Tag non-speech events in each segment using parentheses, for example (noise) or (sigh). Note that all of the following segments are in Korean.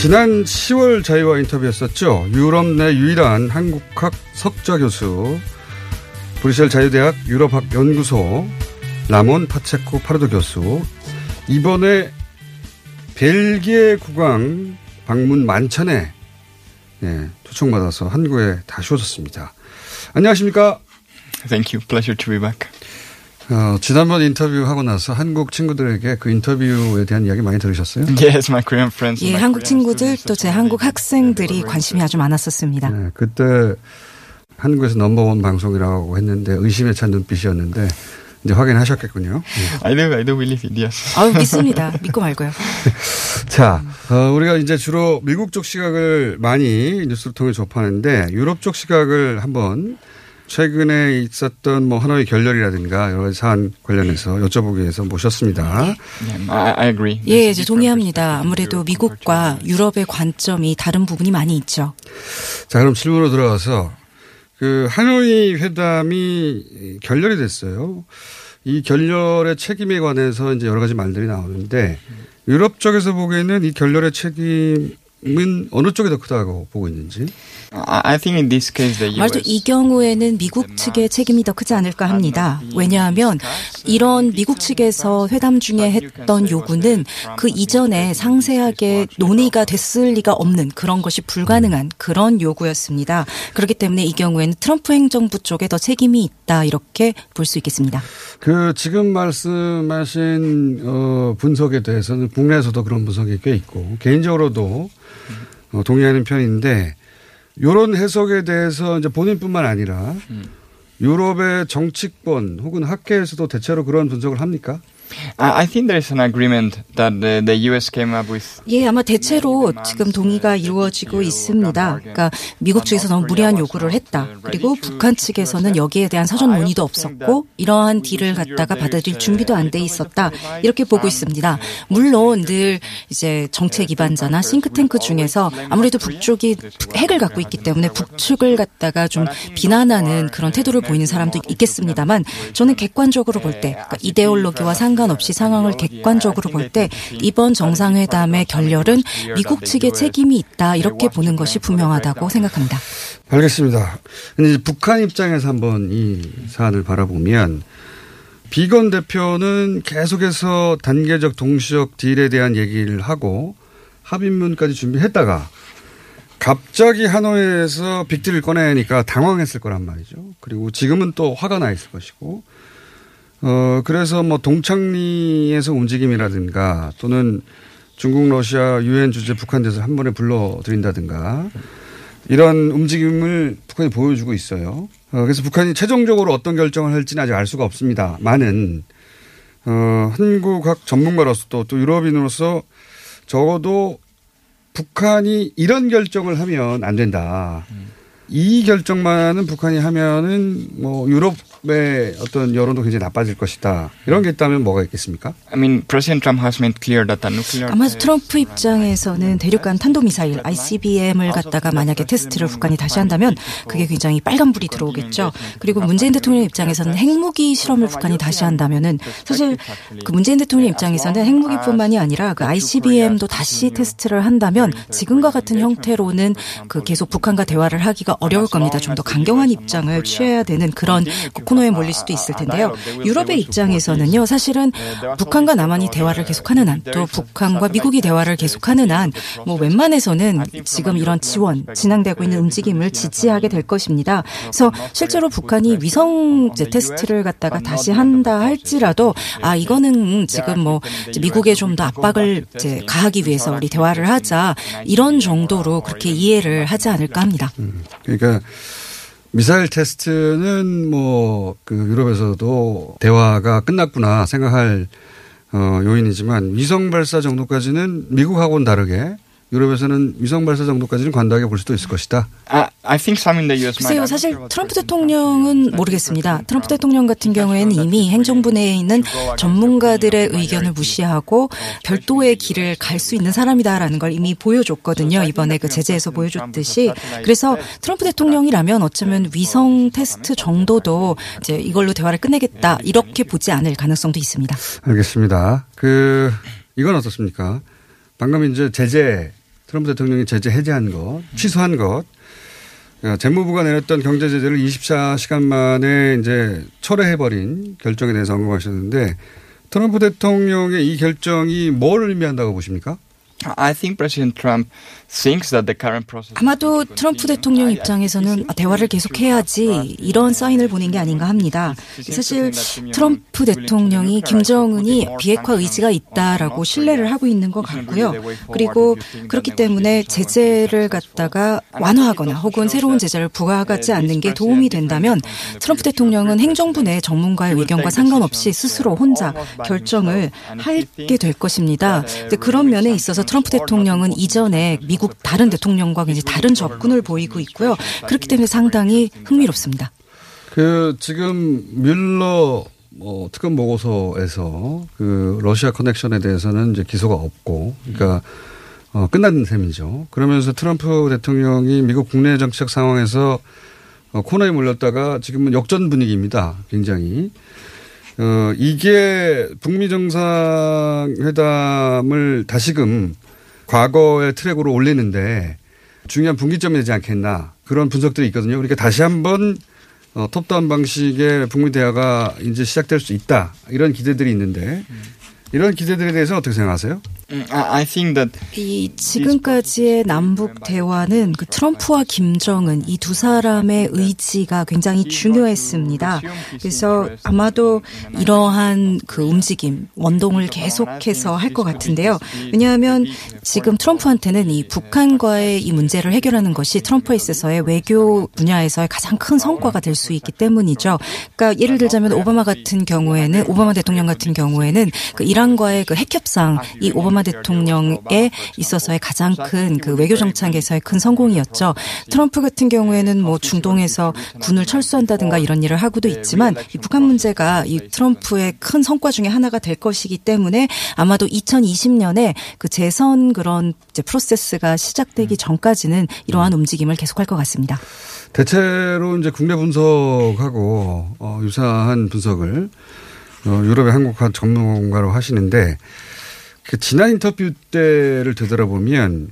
지난 10월 저희와 인터뷰했었죠. 유럽 내 유일한 한국학 석좌 교수, 브뤼셀 자유대학 유럽학 연구소 라몬 파체코 파르도 교수. 이번에 벨기에 국왕 방문 만찬에 예, 초청받아서 한국에 다시 오셨습니다. 안녕하십니까? Thank you. Pleasure to be back. 어, 지난번 인터뷰하고 나서 한국 친구들에게 그 인터뷰에 대한 이야기 많이 들으셨어요? (laughs) Yes, my Korean friends. 예, 한국 친구들 또 제 한국 학생들이 관심이 아주 많았었습니다. 네, 그때 한국에서 넘버원 방송이라고 했는데 의심에 찬 눈빛이었는데 이제 확인하셨겠군요. 네. I do, I do believe it. Yes. (laughs) 아유, 믿습니다. 믿고 말고요. (laughs) 자, 어, 우리가 이제 주로 미국 쪽 시각을 많이 뉴스를 통해 접하는데 유럽 쪽 시각을 한번 최근에 있었던 뭐 하노이 결렬이라든가 여러 가지 사안 관련해서 여쭤보기 위해서 모셨습니다. Yeah, I, I agree. 예, 이제 동의합니다. 아무래도 미국과 유럽의 관점이 다른 부분이 많이 있죠. 자, 그럼 질문으로 들어가서 그 하노이 회담이 결렬이 됐어요. 이 결렬의 책임에 관해서 이제 여러 가지 말들이 나오는데 유럽 쪽에서 보기에는 이 결렬의 책임 은 어느 쪽이 더 크다고 보고 있는지. I I think in this case the 말도 US 이 경우에는 미국 측의 책임이 더 크지 않을까 합니다. 왜냐하면 이런 미국 측에서 회담 중에 했던 요구는 그 이전에 상세하게 논의가 됐을 리가 없는 그런 것이 불가능한 그런 요구였습니다. 그렇기 때문에 이 경우에는 트럼프 행정부 쪽에 더 책임이 있다 이렇게 볼 수 있겠습니다. 그 지금 말씀하신 어 분석에 대해서는 국내에서도 그런 분석이 꽤 있고 개인적으로도 어 동의하는 편인데 이런 해석에 대해서 이제 본인뿐만 아니라 유럽의 정치권 혹은 학계에서도 대체로 그런 분석을 합니까? I think there is an agreement that the, the US came up with. 예, 아마 대체로 지금 동의가 이루어지고 있습니다. 그러니까 미국 측에서 너무 무리한 요구를 했다. 그리고 북한 측에서는 여기에 대한 사전 논의도 없었고 이러한 딜을 갖다가 받아들일 준비도 안 돼 있었다. 이렇게 보고 있습니다. 물론 늘 이제 정책 기반자나 싱크탱크 중에서 아무래도 북쪽이 핵을 갖고 있기 때문에 북측을 갖다가 좀 비난하는 그런 태도를 보이는 사람도 있겠습니다만 저는 객관적으로 볼때 그러니까 이데올로기와 상 관없이 상황을 객관적으로 볼 때 이번 정상회담의 결렬은 미국 측의 책임이 있다 이렇게 보는 것이 분명하다고 생각합니다. 알겠습니다. 근데 북한 입장에서 한번 이 사안을 바라보면 비건 대표는 계속해서 단계적 동시적 딜에 대한 얘기를 하고 합의문까지 준비했다가 갑자기 하노이에서 빅딜을 꺼내니까 당황했을 거란 말이죠. 그리고 지금은 또 화가 나 있을 것이고 어, 그래서 뭐 동창리에서 움직임이라든가 또는 중국, 러시아, 유엔 주재 북한 대사 한 번에 불러들인다든가 이런 움직임을 북한이 보여주고 있어요. 어, 그래서 북한이 최종적으로 어떤 결정을 할지는 아직 알 수가 없습니다. 많은, 어, 한국학 전문가로서 또, 또 유럽인으로서 적어도 북한이 이런 결정을 하면 안 된다. 이 결정만은 북한이 하면은 뭐 유럽의 어떤 여론도 굉장히 나빠질 것이다. 이런 게 있다면 뭐가 있겠습니까? I mean, President Trump has made clear that the nuclear. 아마도 트럼프 입장에서는 대륙간 탄도미사일 ICBM을 갖다가 만약에 테스트를 북한이 다시 한다면 그게 굉장히 빨간불이 들어오겠죠. 그리고 문재인 대통령 입장에서는 핵무기 실험을 북한이 다시 한다면은 사실 그 문재인 대통령 입장에서는 핵무기뿐만이 아니라 그 ICBM도 다시 테스트를 한다면 지금과 같은 형태로는 그 계속 북한과 대화를 하기가 어려울 겁니다. 좀 더 강경한 입장을 취해야 되는 그런 코너에 몰릴 수도 있을 텐데요. 유럽의 입장에서는요, 사실은 북한과 남한이 대화를 계속하는 한, 또 북한과 미국이 대화를 계속하는 한, 뭐 웬만해서는 지금 이런 지원, 진행되고 있는 움직임을 지지하게 될 것입니다. 그래서 실제로 북한이 위성 테스트를 갖다가 다시 한다 할지라도, 아, 이거는 지금 뭐 미국에 좀 더 압박을 이제 가하기 위해서 우리 대화를 하자, 이런 정도로 그렇게 이해를 하지 않을까 합니다. 음, 그러니까 미사일 테스트는 뭐 그 유럽에서도 대화가 끝났구나 생각할 어, 요인이지만 위성 발사 정도까지는 미국하고는 다르게 유럽에서는 위성 발사 정도까지는 관대하게 볼 수도 있을 것이다. 글쎄요, 사실 트럼프 대통령은 모르겠습니다. 트럼프 대통령 같은 경우에는 이미 행정부 내에 있는 전문가들의 의견을 무시하고 별도의 길을 갈 수 있는 사람이다라는 걸 이미 보여줬거든요. 이번에 그 제재에서 보여줬듯이. 그래서 트럼프 대통령이라면 어쩌면 위성 테스트 정도도 이제 이걸로 대화를 끝내겠다 이렇게 보지 않을 가능성도 있습니다. 알겠습니다. 그 이건 어떻습니까? 방금 이제 제재 트럼프 대통령이 제재 해제한 것, 취소한 것, 어, 재무부가 내렸던 경제 제재를 24시간 만에 이제 철회해버린 결정에 대해서 언급하셨는데 트럼프 대통령의 이 결정이 뭘 의미한다고 보십니까? I think President Trump 아마도 트럼프 대통령 입장에서는 대화를 계속해야지 이런 사인을 보낸 게 아닌가 합니다. 사실 트럼프 대통령이 김정은이 비핵화 의지가 있다라고 신뢰를 하고 있는 것 같고요. 그리고 그렇기 때문에 제재를 갖다가 완화하거나 혹은 새로운 제재를 부과하지 않는 게 도움이 된다면 트럼프 대통령은 행정부 내 전문가의 의견과 상관없이 스스로 혼자 결정을 하게 될 것입니다. 그런 면에 있어서 트럼프 대통령은 이전에 미 미국 다른 대통령과 굉장히 다른 접근을 보이고 있고요. 그렇기 때문에 상당히 흥미롭습니다. 그 지금 뮬러 뭐 특검 보고서에서 그 러시아 커넥션에 대해서는 이제 기소가 없고, 그러니까 어, 끝난 셈이죠. 그러면서 트럼프 대통령이 미국 국내 정치적 상황에서 어, 코너에 몰렸다가 지금은 역전 분위기입니다. 굉장히. 어, 이게 북미 정상회담을 다시금 과거의 트랙으로 올리는데 중요한 분기점이 되지 않겠나 그런 분석들이 있거든요. 그러니까 다시 한번 어, 톱다운 방식의 북미 대화가 이제 시작될 수 있다 이런 기대들이 있는데 이런 기대들에 대해서 어떻게 생각하세요? 음, I think that 이 지금까지의 남북 대화는 그 트럼프와 김정은 이 두 사람의 의지가 굉장히 중요했습니다. 그래서 아마도 이러한 그 움직임 원동을 계속해서 할 것 같은데요. 왜냐하면 지금 트럼프한테는 이 북한과의 이 문제를 해결하는 것이 트럼프에 있어서의 외교 분야에서의 가장 큰 성과가 될 수 있기 때문이죠. 그러니까 예를 들자면 오바마 같은 경우에는 오바마 대통령 같은 경우에는 그 이란과의 그 핵협상 이 오바마 오바마 대통령에 있어서의 가장 큰 그 외교 정착에서의 큰 성공이었죠. 트럼프 같은 경우에는 뭐 중동에서 군을 철수한다든가 이런 일을 하고도 있지만 이 북한 문제가 이 트럼프의 큰 성과 중에 하나가 될 것이기 때문에 아마도 2020년에 그 재선 그런 프로세스가 시작되기 전까지는 이러한 움직임을 계속할 것 같습니다. 대체로 이제 국내 분석하고 어, 유사한 분석을 어, 유럽의 한국화 전문가로 하시는데 그 지난 인터뷰 때를 되돌아보면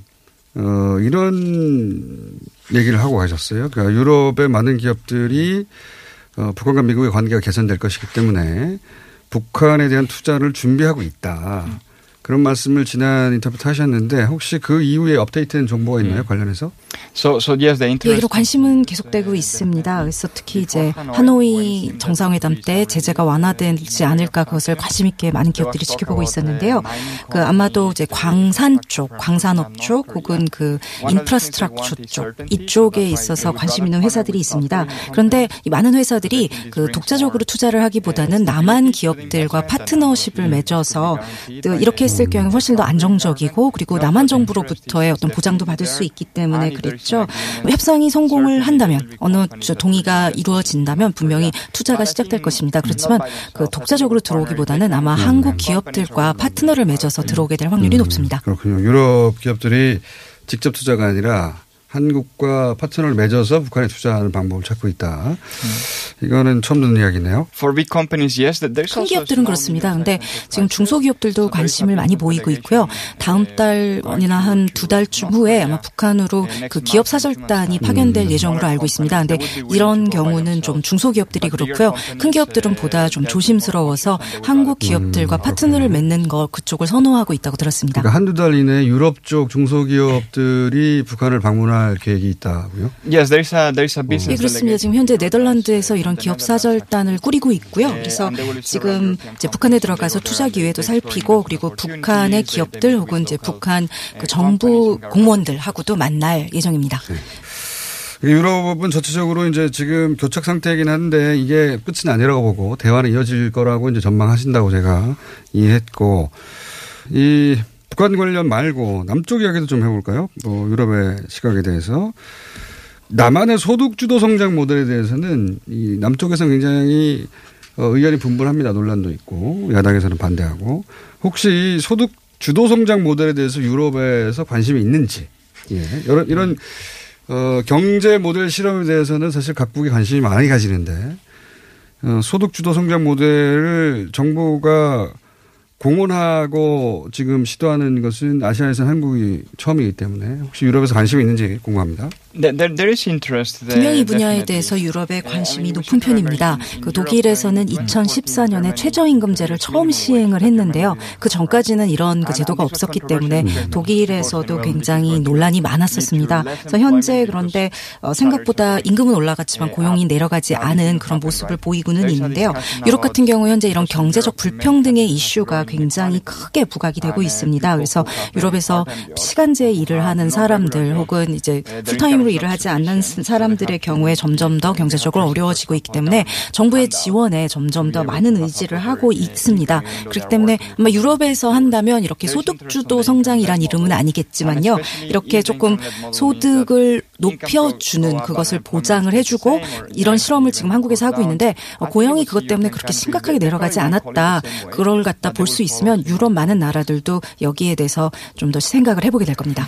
어, 이런 얘기를 하고 가셨어요. 그러니까 유럽의 많은 기업들이 어, 북한과 미국의 관계가 개선될 것이기 때문에 북한에 대한 투자를 준비하고 있다. 그런 말씀을 지난 인터뷰 때 하셨는데 혹시 그 이후에 업데이트된 정보가 있나요 음. 관련해서? So, so yes. 얘기로 관심은 계속되고 있습니다. 그래서 특히 이제 하노이 정상회담 때 제재가 완화되지 않을까 그것을 관심 있게 많은 기업들이 지켜보고 있었는데요. 그 아마도 이제 광산 쪽, 광산업 쪽 혹은 그 인프라스트럭처 쪽 이쪽에 있어서 관심 있는 회사들이 있습니다. 그런데 이 많은 회사들이 그 독자적으로 투자를 하기보다는 남한 기업들과 파트너십을 맺어서 이렇게 했을 경우 훨씬 더 안정적이고 그리고 남한 정부로부터의 어떤 보장도 받을 수 있기 때문에 그랬죠. 협상이 성공을 한다면 어느 동의가 이루어진다면 분명히 투자가 시작될 것입니다. 그렇지만 그 독자적으로 들어오기보다는 아마 한국 기업들과 파트너를 맺어서 들어오게 될 확률이 음, 높습니다. 그렇군요. 유럽 기업들이 직접 투자가 아니라 한국과 파트너를 맺어서 북한에 투자하는 방법을 찾고 있다. 이거는 처음 듣는 이야기네요. For big companies, yes, that there's 큰 기업들은 그렇습니다. 근데 지금 중소기업들도 관심을 많이 보이고 있고요. 다음 달이나 한 두 달쯤 후에 아마 북한으로 그 기업 사절단이 파견될 예정으로 알고 있습니다. 근데 이런 경우는 좀 중소기업들이 그렇고요. 큰 기업들은 보다 좀 조심스러워서 한국 기업들과 파트너를 맺는 거 그쪽을 선호하고 있다고 들었습니다. 그러니까 한두 달 이내에 유럽 쪽 중소기업들이 북한을 방문할 계획이 있다고요? Yes, there's a there's a 예, business 그렇습니다. 지금 현재 네덜란드에서 이런 기업 사절단을 꾸리고 있고요. 그래서 지금 이제 북한에 들어가서 투자 기회도 살피고 그리고 북한의 기업들 혹은 이제 북한 그 정부 공무원들하고도 만날 예정입니다. 유럽은 전체적으로 이제 지금 교착 상태이긴 한데 이게 끝은 아니라고 보고 대화는 이어질 거라고 이제 전망하신다고 제가 이해했고 이 북한 관련 말고 남쪽 이야기도 좀 해볼까요? 뭐 유럽의 시각에 대해서 남한의 소득 주도 성장 모델에 대해서는 이 남쪽에서 굉장히 어, 의견이 분분합니다. 논란도 있고 야당에서는 반대하고 혹시 이 소득 주도 성장 모델에 대해서 유럽에서 관심이 있는지 예. 이런 이런 어, 경제 모델 실험에 대해서는 사실 각국이 관심이 많이 가지는데 어, 소득 주도 성장 모델을 정부가 공언하고 지금 시도하는 것은 아시아에서는 한국이 처음이기 때문에 혹시 유럽에서 관심이 있는지 궁금합니다. There, there is interest there. 분명 이 분야에. 대해서 유럽의 관심이 높은 편입니다. 그 독일에서는 2014년에 최저임금제를 처음 시행을 했는데요. 그 전까지는 이런 그 제도가 없었기 때문에 독일에서도 굉장히 논란이 많았었습니다. 그래서 현재 그런데 어, 생각보다 임금은 올라갔지만 고용이 내려가지 않은 그런 모습을 보이고는 있는데요. 유럽 같은 경우 현재 이런 경제적 불평등의 이슈가 굉장히 크게 부각이 되고 있습니다. 그래서 유럽에서 시간제 일을 하는 사람들 혹은 이제 풀타임 으로 일을 하지 않는 사람들의 경우에 점점 더 경제적으로 어려워지고 있기 때문에 정부의 지원에 점점 더 많은 의지를 하고 있습니다. 그렇기 때문에 아마 유럽에서 한다면 이렇게 소득주도 성장이란 이름은 아니겠지만요. 이렇게 조금 소득을 높여주는 그것을 보장을 해주고 이런 실험을 지금 한국에서 하고 있는데 어, 고용이 그것 때문에 그렇게 심각하게 내려가지 않았다. 그걸 갖다 볼 수 있으면 유럽 많은 나라들도 여기에 대해서 좀 더 생각을 해보게 될 겁니다.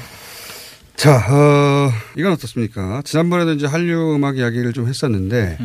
자, 어, 이건 어떻습니까? 지난번에도 이제 한류 음악 이야기를 좀 했었는데,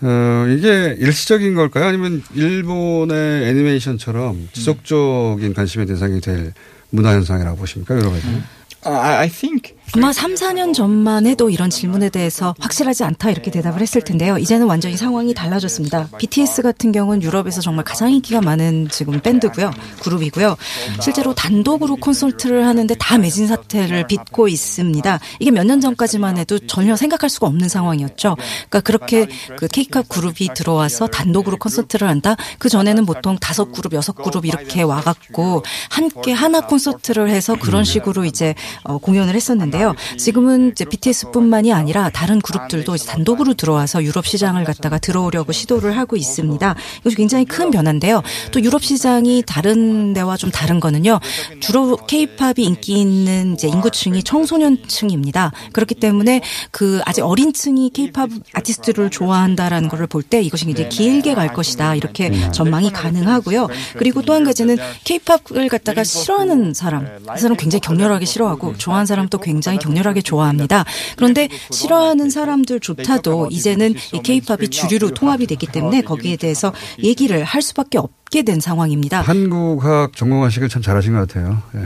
어, 이게 일시적인 걸까요? 아니면 일본의 애니메이션처럼 지속적인 관심의 대상이 될 문화 현상이라고 보십니까? 유럽에서는? I, I think 아마 3, 4년 전만 해도 이런 질문에 대해서 확실하지 않다 이렇게 대답을 했을 텐데요. 이제는 완전히 상황이 달라졌습니다. BTS 같은 경우는 유럽에서 정말 가장 인기가 많은 지금 밴드고요. 그룹이고요. 실제로 단독으로 콘서트를 하는데 다 매진 사태를 빚고 있습니다. 이게 몇 년 전까지만 해도 전혀 생각할 수가 없는 상황이었죠. 그러니까 그렇게 그 케이팝 그룹이 들어와서 단독으로 콘서트를 한다. 그 전에는 보통 다섯 그룹, 여섯 그룹 이렇게 와갖고 함께 하나 콘서트를 해서 그런 식으로 이제 어, 공연을 했었는데요. 지금은 이제 BTS뿐만이 아니라 다른 그룹들도 단독으로 들어와서 유럽 시장을 갖다가 들어오려고 시도를 하고 있습니다. 이것이 굉장히 큰 변화인데요. 또 유럽 시장이 다른 데와 좀 다른 거는요. 주로 K-팝이 인기 있는 이제 인구층이 청소년층입니다. 그렇기 때문에 그 아직 어린 층이 K-팝 아티스트를 좋아한다라는 것을 볼 때 이것이 이제 길게 갈 것이다 이렇게 전망이 가능하고요. 그리고 또 한 가지는 K-팝을 갖다가 싫어하는 사람, 그 사람 굉장히 격렬하게 싫어하고 좋아하는 사람도 굉장히 격렬하게 좋아합니다. 그런데 싫어하는 사람들조차도 이제는 이 K-팝이 주류로 통합이 됐기 때문에 거기에 대해서 얘기를 할 수밖에 없 게 된 상황입니다. 한국학 전공하시길 참 잘하신 것 같아요. 예.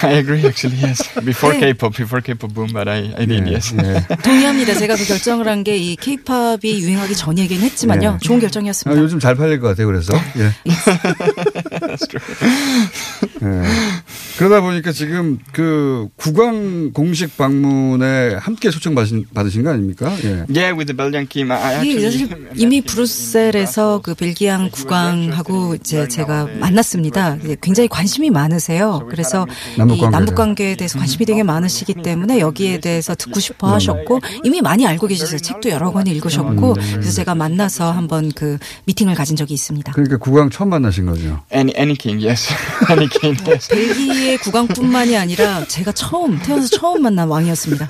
(laughs) I agree actually yes. Before 네. K-pop, before K-pop boom, but I, I did 예, yes. 예. (laughs) 동의합니다. 제가 그 결정을 한 게 이 K-팝이 유행하기 전이긴 했지만요. 네. 좋은 아, 결정이었습니다. 요즘 잘 팔릴 것 같아요. 그래서 (laughs) 예. 예. 그러다 보니까 지금 그 국왕 공식 방문에 함께 초청 받으신, 받으신 거 아닙니까? 예. Yeah, with the Belgian 이게 actually 사실 (laughs) 이미 브뤼셀에서 그 벨기안 국왕하고 이제 제가 만났습니다. 이제 굉장히 관심이 많으세요. 그래서 남북 이 관계에 남북 관계에 대해서 관심이 되게 많으시기 때문에 여기에 대해서 듣고 싶어 하셨고 이미 많이 알고 계셨어요. 책도 여러 권 읽으셨고 그래서 제가 만나서 한번 그 미팅을 가진 적이 있습니다. 그러니까 국왕 처음 만나신 거죠. any any king, yes, (laughs) any king, yes. 벨기에 국왕뿐만이 아니라 제가 처음 태어나서 처음 만난 왕이었습니다.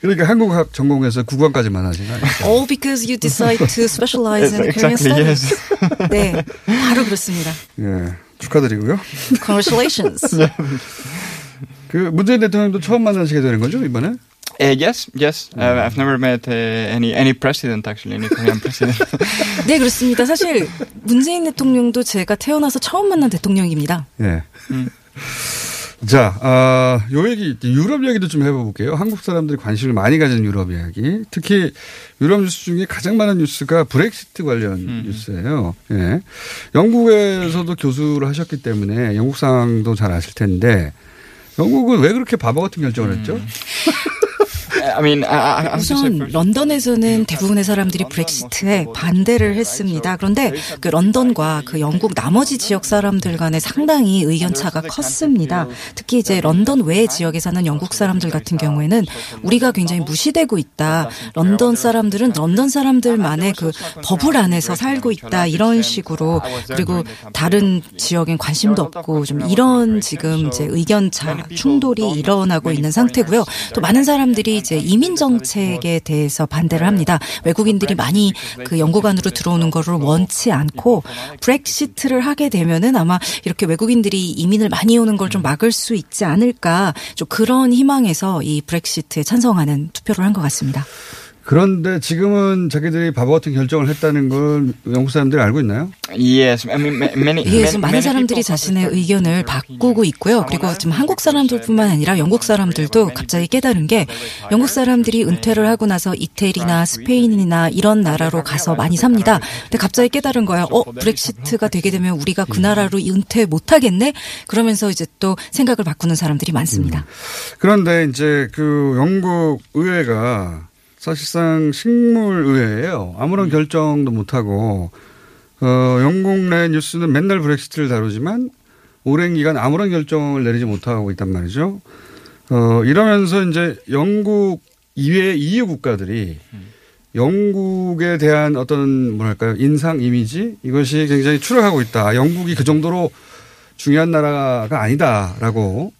그러니까 한국학 전공에서 거 아니에요? All because you decide to specialize in Korean studies. 네, 바로 그렇습니다. 예. 축하드리고요. Congratulations. 그 문재인 대통령도 처음 만나시게 되는 거죠 이번에? Uh, yes, yes. Uh, I've never met uh, any any president actually, any Korean president. 네, 그렇습니다. 사실 문재인 대통령도 제가 태어나서 처음 만난 대통령입니다. 예. 자, 아, 요 얘기, 유럽 얘기도 좀 해볼게요. 한국 사람들이 관심을 많이 가진 유럽 이야기. 특히 유럽 뉴스 중에 가장 많은 뉴스가 브렉시트 관련 뉴스예요. 예. 영국에서도 교수를 하셨기 때문에 영국 상황도 잘 아실 텐데 영국은 왜 그렇게 바보 같은 결정을 했죠? (laughs) I mean, I, I, 우선 런던에서는 대부분의 사람들이 브렉시트에 반대를 했습니다. 그런데 그 런던과 그 영국 나머지 지역 사람들 간에 상당히 의견 차가 컸습니다. 특히 이제 런던 외 지역에 사는 영국 사람들 같은 경우에는 우리가 굉장히 무시되고 있다. 런던 사람들은 런던 사람들만의 그 버블 안에서 살고 있다. 이런 식으로 그리고 다른 지역엔 관심도 없고 좀 이런 지금 이제 의견 차 충돌이 일어나고 있는 상태고요. 또 많은 사람들이 이제 이민 정책에 대해서 반대를 합니다. 외국인들이 많이 그 영국 안으로 들어오는 거를 원치 않고 브렉시트를 하게 되면은 아마 이렇게 외국인들이 이민을 많이 오는 걸 좀 막을 수 있지 않을까 좀 그런 희망에서 이 브렉시트에 찬성하는 투표를 한 것 같습니다. 그런데 지금은 자기들이 바보 같은 결정을 했다는 걸 영국 사람들이 알고 있나요? Yes, I mean, ma- many. 예, 지금 많은 사람들이 자신의 의견을 바꾸고 있고요. 그리고 지금 한국 사람들뿐만 아니라 영국 사람들도 갑자기 깨달은 게 영국 사람들이 은퇴를 하고 나서 이태리나 스페인이나 이런 나라로 가서 많이 삽니다. 근데 갑자기 깨달은 거야. 어, 브렉시트가 되게 되면 우리가 그 나라로 은퇴 못 하겠네? 그러면서 이제 또 생각을 바꾸는 사람들이 많습니다. 그런데 이제 그 영국 의회가 사실상 식물 의회예요. 아무런 결정도 못 하고 어 영국 내 뉴스는 맨날 브렉시트를 다루지만 오랜 기간 아무런 결정을 내리지 못하고 있단 말이죠. 어 이러면서 이제 영국 이외 EU 국가들이 영국에 대한 어떤 뭐랄까요 인상 이미지 이것이 굉장히 추락하고 있다. 영국이 그 정도로 중요한 나라가 아니다라고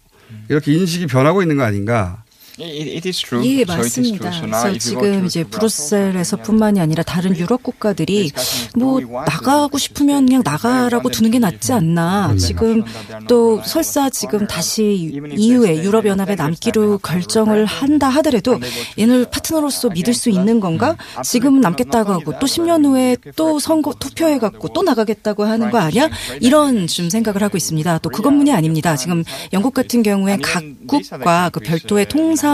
이렇게 인식이 변하고 있는 거 아닌가? It, it is true. 예. 맞습니다. 그래서 지금 이제 브루셀에서뿐만이 아니라 다른 유럽 국가들이 뭐 나가고 싶으면 그냥 나가라고 두는 게 낫지 않나. 지금 또 설사 지금 다시 EU에 유럽 연합에 남기로 결정을 한다 하더라도 얘를 파트너로서 믿을 수 있는 건가? 지금 남겠다고 하고 또 10년 후에 또 선거 투표해 갖고 또 나가겠다고 하는 거 아니야? 이런 좀 생각을 하고 있습니다. 또 그것뿐이 아닙니다. 지금 영국 같은 경우에 각국과 그 별도의 통상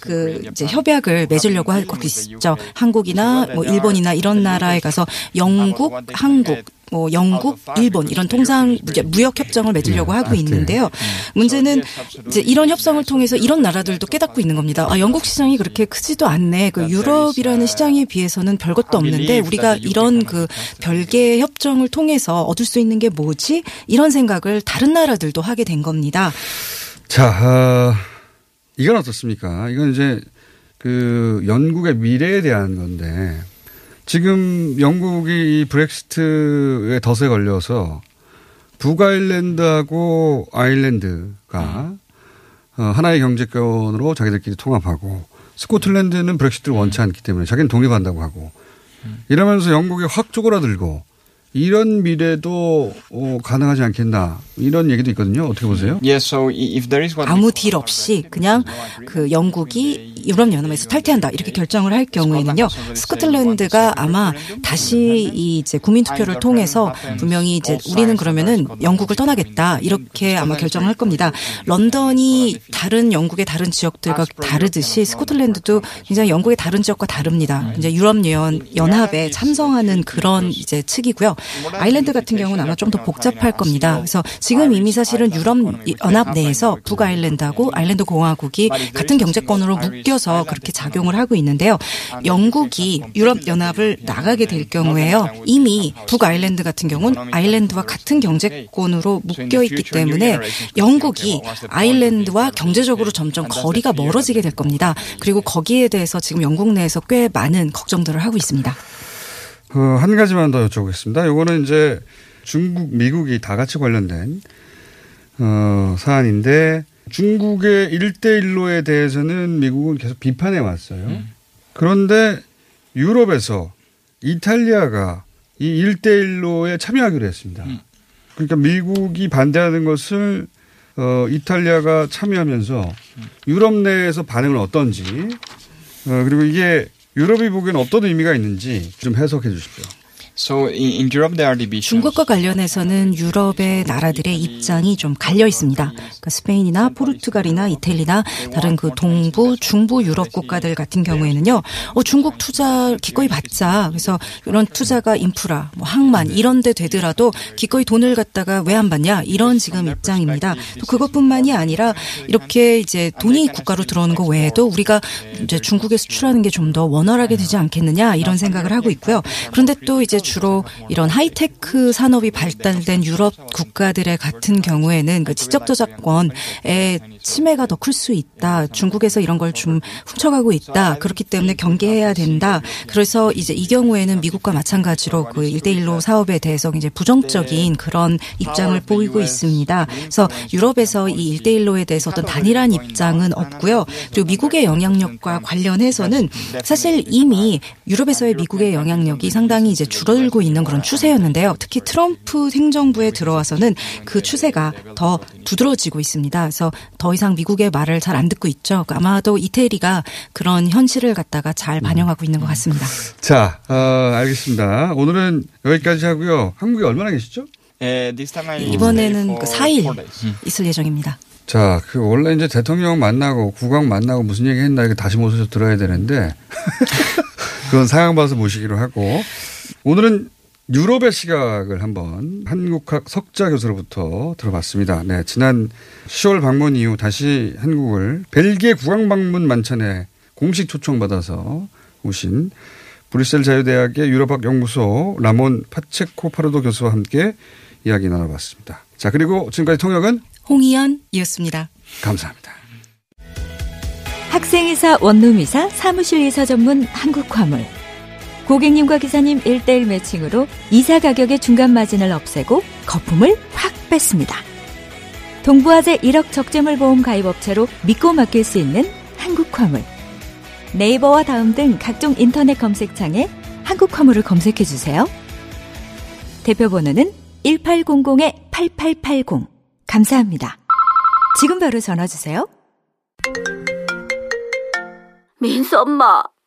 그 이제 협약을 맺으려고 하고 있죠. 한국이나 뭐 일본이나 이런 나라에 가서 영국, 한국 뭐 영국, 일본 이런 통상 무역 협정을 맺으려고 하고 있는데요. 문제는 이제 이런 협상을 통해서 이런 나라들도 깨닫고 있는 겁니다. 아, 영국 시장이 그렇게 크지도 않네. 그 유럽이라는 시장에 비해서는 별것도 없는데 우리가 이런 그 별개의 협정을 통해서 얻을 수 있는 게 뭐지? 이런 생각을 다른 나라들도 하게 된 겁니다. 자, 어, 이건 어떻습니까? 이건 이제 그 영국의 미래에 대한 건데 지금 영국이 이 브렉시트의 덫에 걸려서 북아일랜드하고 아일랜드가 어, 하나의 경제권으로 자기들끼리 통합하고 스코틀랜드는 브렉시트를 원치 않기 때문에 자기는 독립한다고 하고 이러면서 영국이 확 쪼그라들고 이런 미래도 어, 가능하지 않겠나 이런 얘기도 있거든요. 어떻게 보세요? Yes, so i- if there is what we 아무 딜 없이 그냥 그 영국이 유럽 연합에서 탈퇴한다 이렇게 결정을 할 경우에는요 스코틀랜드가 아마 다시 이 이제 국민 투표를 통해서 분명히 이제 우리는 그러면은 영국을 떠나겠다 이렇게 아마 결정을 할 겁니다. 런던이 다른 영국의 다른 지역들과 다르듯이 스코틀랜드도 굉장히 영국의 다른 지역과 다릅니다. 이제 유럽 연 연합에 참석하는 그런 이제 측이고요. 아일랜드 같은 경우는 아마 좀 더 복잡할 겁니다. 그래서 지금 이미 사실은 유럽 연합 내에서 북아일랜드하고 아일랜드 공화국이 같은 경제권으로 묶여서 그렇게 작용을 하고 있는데요. 영국이 유럽 연합을 나가게 될 경우에요. 이미 북아일랜드 같은 경우는 아일랜드와 같은 경제권으로 묶여 있기 때문에 영국이 아일랜드와 경제적으로 점점 거리가 멀어지게 될 겁니다. 그리고 거기에 대해서 지금 영국 내에서 꽤 많은 걱정들을 하고 있습니다. 어, 한 가지만 더 여쭤보겠습니다. 요거는 이제 중국, 미국이 다 같이 관련된 어, 사안인데 중국의 일대일로에 대해서는 미국은 계속 비판해 왔어요. 그런데 유럽에서 이탈리아가 이 일대일로에 참여하기로 했습니다. 그러니까 미국이 반대하는 것을 어, 이탈리아가 참여하면서 유럽 내에서 반응은 어떤지 어, 그리고 이게 유럽이 보기엔 어떤 의미가 있는지 좀 해석해 주십시오. 중국과 관련해서는 유럽의 나라들의 입장이 좀 갈려 있습니다. 그러니까 스페인이나 포르투갈이나 이태리나 다른 그 동부, 중부 유럽 국가들 같은 경우에는요, 어, 중국 투자 기꺼이 받자. 그래서 이런 투자가 인프라, 뭐 항만 이런 데 되더라도 기꺼이 돈을 갖다가 왜 안 받냐 이런 지금 입장입니다. 또 그것뿐만이 아니라 이렇게 이제 돈이 국가로 들어오는 것 외에도 우리가 이제 중국에 수출하는 게 좀 더 원활하게 되지 않겠느냐 이런 생각을 하고 있고요. 그런데 또 이제 주로 이런 하이테크 산업이 발달된 유럽 국가들의 같은 경우에는 그 지적 저작권의 침해가 더 클 수 있다. 중국에서 이런 걸 좀 훔쳐가고 있다. 그렇기 때문에 경계해야 된다. 그래서 이제 이 경우에는 미국과 마찬가지로 그 1대1로 사업에 대해서 이제 부정적인 그런 입장을 보이고 있습니다. 그래서 유럽에서 이 1대1로에 대해서 어떤 단일한 입장은 없고요. 그리고 미국의 영향력과 관련해서는 사실 이미 유럽에서의 미국의 영향력이 상당히 이제 줄어 들고 있는 그런 추세였는데요. 특히 트럼프 행정부에 들어와서는 그 추세가 더 두드러지고 있습니다. 그래서 더 이상 미국의 말을 잘 안 듣고 있죠. 그러니까 아마도 이태리가 그런 현실을 갖다가 잘 반영하고 있는 것 같습니다. 자, 어, 알겠습니다. 오늘은 여기까지 하고요. 한국에 얼마나 계시죠? I 이번에는 그 stay 4일 for four days. 있을 예정입니다. 자, 그 원래 이제 대통령 만나고 국왕 만나고 무슨 얘기 했나 이렇게 다시 모셔서 들어야 되는데 (laughs) 그건 상황 봐서 모시기로 하고 오늘은 유럽의 시각을 한번 한국학 석자 교수로부터 들어봤습니다. 네, 지난 10월 방문 이후 다시 한국을 벨기에 국왕 방문 만찬에 공식 초청받아서 오신 브뤼셀 자유대학의 유럽학 연구소 라몬 파체코 파르도 교수와 함께 이야기 나눠봤습니다. 자, 그리고 지금까지 통역은 홍희연이었습니다. 감사합니다. 학생이사 원룸이사 사무실이사 전문 한국화물. 고객님과 기사님 1대1 매칭으로 이사 가격의 중간 마진을 없애고 거품을 확 뺐습니다. 동부화재 1억 적재물 보험 가입업체로 믿고 맡길 수 있는 한국화물. 네이버와 다음 등 각종 인터넷 검색창에 한국화물을 검색해 주세요. 대표 번호는 1800-8880. 감사합니다. 지금 바로 전화 주세요. 민수 엄마,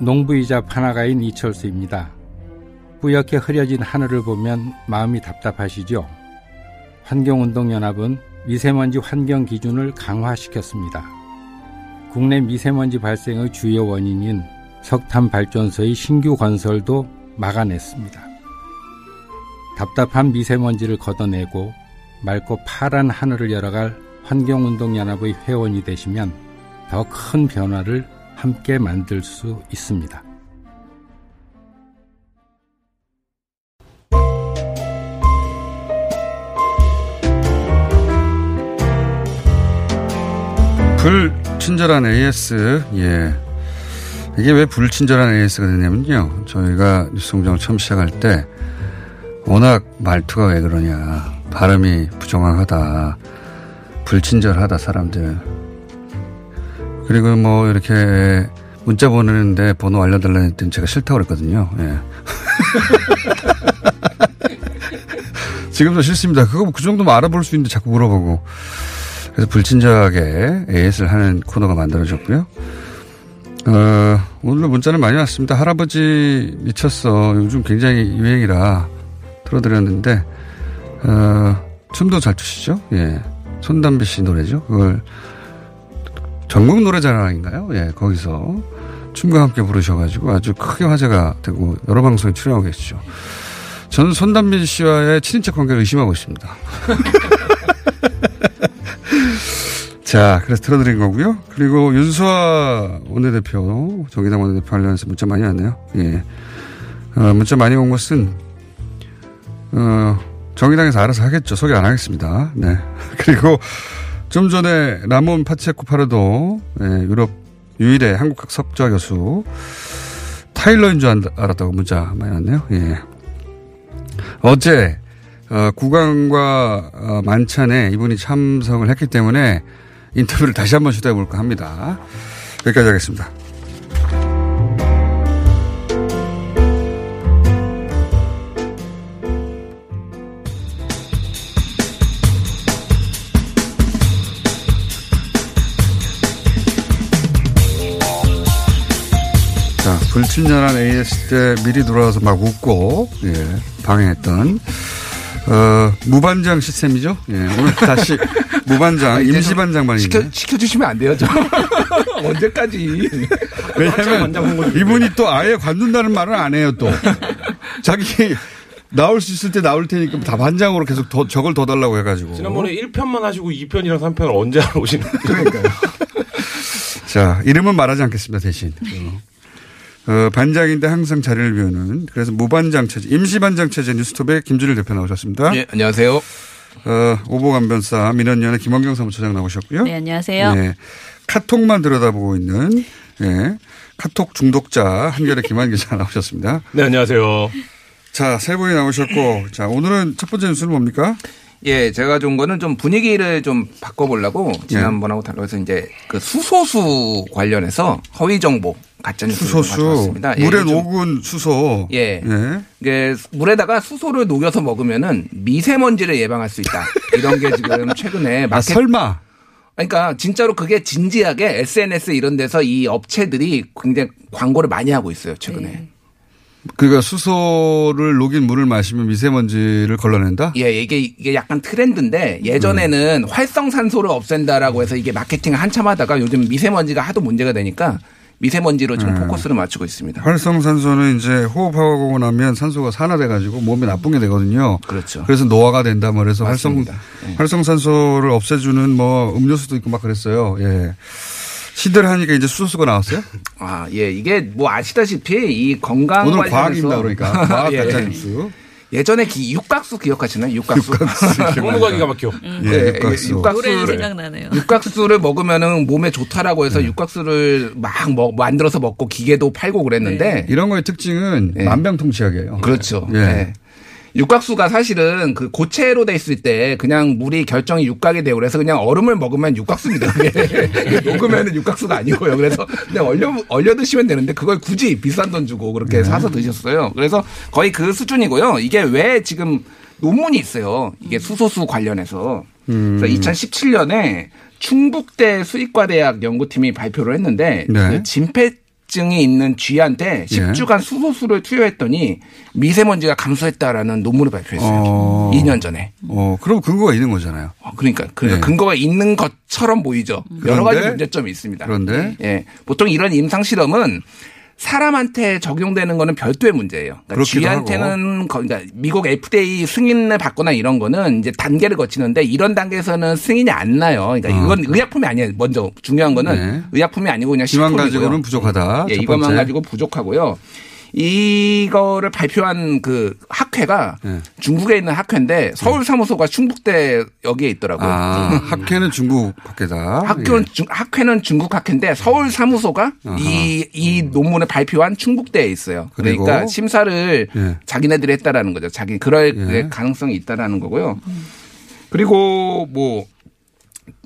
농부이자 판화가인 이철수입니다. 뿌옇게 흐려진 하늘을 보면 마음이 답답하시죠? 환경운동연합은 미세먼지 환경 기준을 강화시켰습니다. 국내 미세먼지 발생의 주요 원인인 석탄 발전소의 신규 건설도 막아냈습니다. 답답한 미세먼지를 걷어내고 맑고 파란 하늘을 열어갈 환경운동연합의 회원이 되시면 더 큰 변화를 함께 만들 수 있습니다. 불친절한 AS, 예. 이게 왜 불친절한 AS가 되냐면요. 저희가 뉴스공장을 처음 시작할 때 워낙 말투가 왜 그러냐. 발음이 부정확하다. 불친절하다, 사람들. 그리고 뭐 이렇게 문자 보내는데 번호 알려달라는 했더니 제가 싫다고 그랬거든요. 예. (laughs) 지금도 싫습니다. 그거 그 정도면 알아볼 수 있는데 자꾸 물어보고. 그래서 불친절하게 AS를 하는 코너가 만들어졌고요. 어, 오늘도 문자는 많이 왔습니다. 할아버지 미쳤어. 요즘 굉장히 유행이라 틀어드렸는데, 어, 춤도 잘 추시죠? 예. 손담비 씨 노래죠. 그걸 전국 노래자랑인가요? 예, 거기서 춤과 함께 부르셔가지고 아주 크게 화제가 되고 여러 방송에 출연하고 계시죠. 저는 손담비 씨와의 친인척 관계를 의심하고 있습니다. (laughs) 자, 그래서 틀어드린 거고요. 그리고 윤수아 원내대표, 정의당 원내대표 관련해서 문자 많이 왔네요. 예. 어, 문자 많이 온 것은, 어, 정의당에서 알아서 하겠죠. 소개 안 하겠습니다. 네. (laughs) 그리고, 좀 전에 라몬 파체코 파르도 예, 유럽 유일의 한국학 석좌 교수 타일러인 줄 알았다고 문자 많이 왔네요. 예. 어제 어, 국왕과 어, 만찬에 이분이 참석을 했기 때문에 인터뷰를 다시 한번 시도해 볼까 합니다. 여기까지 하겠습니다. 불친절한 AS 때 미리 돌아와서 막 웃고, 예, 방해했던, 어, 무반장 시스템이죠? 예, 오늘 다시 (laughs) 무반장, 임시반장만 시켜, 있네. 시켜주시면 안 돼요, 저. (laughs) 언제까지. 왜냐면 이분이 또 아예 관둔다는 말은 안 해요, 또. (laughs) 자기 나올 수 있을 때 나올 테니까 다 반장으로 계속 더, 저걸 더 달라고 해가지고. 지난번에 1편만 하시고 2편이랑 3편을 언제 하러 오시는 그러니까요. 자, 이름은 말하지 않겠습니다, 대신. 어, 반장인데 항상 자리를 비우는 그래서 무반장 체제, 임시 반장 체제 뉴스톱의 김준일 대표 나오셨습니다. 예, 안녕하세요. 어, 오보감변사 민원연의 김원경 사무처장 나오셨고요. 네, 안녕하세요. 예, 카톡만 들여다보고 있는 예, 카톡 중독자 한결의 김한 기자 (laughs) 나오셨습니다. 네, 안녕하세요. 자, 세 분이 나오셨고, 자, 오늘은 첫 번째 뉴스는 뭡니까? 예, 제가 준 거는 좀 분위기를 좀 바꿔보려고 지난번하고 달라서 이제 그 수소수 관련해서 허위 정보 가짜 뉴스를 좀 수소수. 예, 물에 요즘- 녹은 수소. 예. 예. 이게 물에다가 수소를 녹여서 먹으면은 미세먼지를 예방할 수 있다. 이런 게 지금 (laughs) 최근에 아, 마켓 설마. 그러니까 진짜로 그게 진지하게 SNS 이런 데서 이 업체들이 굉장히 광고를 많이 하고 있어요, 최근에. 그러니까 수소를 녹인 물을 마시면 미세먼지를 걸러낸다? 예, 이게 이게 약간 트렌드인데 예전에는 활성산소를 없앤다라고 해서 이게 마케팅을 한참 하다가 요즘 미세먼지가 하도 문제가 되니까 미세먼지로 지금 네. 포커스를 맞추고 있습니다. 활성산소는 이제 호흡하고 나면 산소가 산화돼가지고 몸에 나쁜 게 되거든요. 그렇죠. 그래서 노화가 된다 뭐 그래서 활성. 네. 활성산소를 없애주는 뭐 음료수도 있고 막 그랬어요. 예. 시들 하니까 이제 수소수가 나왔어요? (laughs) 아, 예, 이게 뭐 아시다시피 이 건강 오늘 과학입니다, 그러니까. (laughs) 과학 예. 가짜 뉴스. 예전에 기, 육각수 기억하시나요? 육각수. 너무가 기가 막혀. 예, 네, 육각수. 육각수를 생각나네요. 육각수를 먹으면은 몸에 좋다라고 해서 육각수를 막 먹- 만들어서 먹고 기계도 팔고 그랬는데 이런 거의 특징은 예. 만병통치약이에요. 그렇죠. 예. 네. 육각수가 사실은 그 고체로 돼 있을 때 그냥 물이 결정이 육각이 되고 그래서 그냥 얼음을 먹으면 육각수입니다. (laughs) 녹으면 육각수가 아니고요. 그래서 그냥 얼려 얼려 드시면 되는데 그걸 굳이 비싼 돈 주고 그렇게 사서 드셨어요. 그래서 거의 그 수준이고요. 이게 왜 지금 논문이 있어요. 이게 수소수 관련해서. 그래서 2017년에 충북대 수의과대학 연구팀이 발표를 했는데 네. 그 진폐 증이 있는 쥐한테 10주간 수소수를 투여했더니 미세먼지가 감소했다라는 논문을 발표했어요. 어. 2년 전에. 어, 그럼 근거가 있는 거잖아요. 어, 그러니까, 그러니까 네. 근거가 있는 것처럼 보이죠. 여러 가지 그런데? 문제점이 있습니다. 그런데? 예. 보통 이런 임상 실험은 사람한테 적용되는 거는 별도의 문제예요. 그러니까 쥐한테는 거- 그러니까 미국 FDA 승인을 받거나 이런 거는 이제 단계를 거치는데 이런 단계에서는 승인이 안 나요. 그러니까 어. 이건 의약품이 아니에요. 먼저 중요한 거는 네. 의약품이 아니고 그냥 식품이고요. 가지고는 부족하다. 예, 첫 이것만. 가지고 부족하고요. 이거를 발표한 그 학회가 네. 중국에 있는 학회인데 서울 사무소가 충북대 여기에 있더라고요. 아, 학회는 중국 학회다. 학교는 예. 중, 학회는 중국 학회인데 서울 사무소가 이, 이 논문을 발표한 충북대에 있어요. 그러니까 심사를 예. 자기네들이 했다라는 거죠. 자기 그럴 예. 가능성이 있다라는 거고요. 그리고 뭐